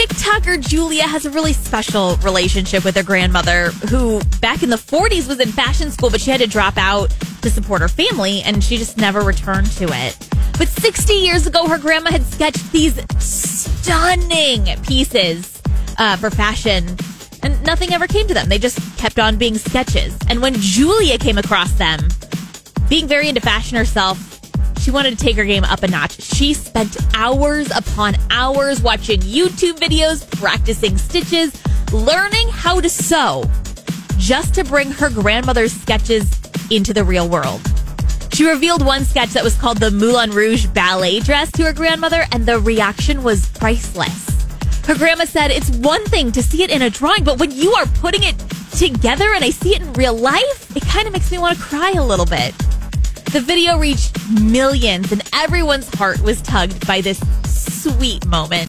TikToker Julia has a really special relationship with her grandmother, who back in the 40s was in fashion school, but she had to drop out to support her family, and she just never returned to it. But 60 years ago, her grandma had sketched these stunning pieces uh, for fashion, and nothing ever came to them. They just kept on being sketches. And when Julia came across them, being very into fashion herself, she wanted to take her game up a notch. She spent hours upon hours watching YouTube videos, practicing stitches, learning how to sew, just to bring her grandmother's sketches into the real world. She revealed one sketch that was called the Moulin Rouge ballet dress to her grandmother, and the reaction was priceless. Her grandma said, It's one thing to see it in a drawing, but when you are putting it together and I see it in real life, it kind of makes me want to cry a little bit. The video reached millions, and everyone's heart was tugged by this sweet moment.